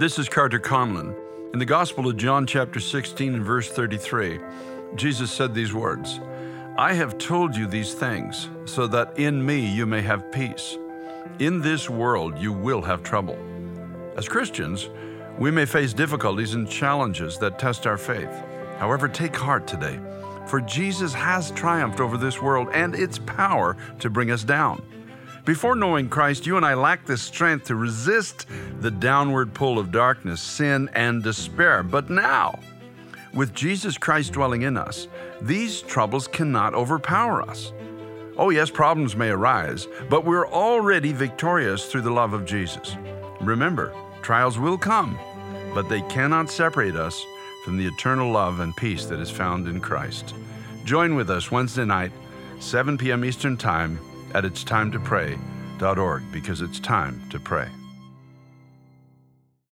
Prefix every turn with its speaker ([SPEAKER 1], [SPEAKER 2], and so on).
[SPEAKER 1] This is Carter Conlon. In the Gospel of John, chapter 16, and verse 33, Jesus said these words I have told you these things so that in me you may have peace. In this world you will have trouble. As Christians, we may face difficulties and challenges that test our faith. However, take heart today, for Jesus has triumphed over this world and its power to bring us down. Before knowing Christ, you and I lacked the strength to resist the downward pull of darkness, sin, and despair. But now, with Jesus Christ dwelling in us, these troubles cannot overpower us. Oh, yes, problems may arise, but we're already victorious through the love of Jesus. Remember, trials will come, but they cannot separate us from the eternal love and peace that is found in Christ. Join with us Wednesday night, 7 p.m. Eastern Time at it's time to pray.org because it's time to pray.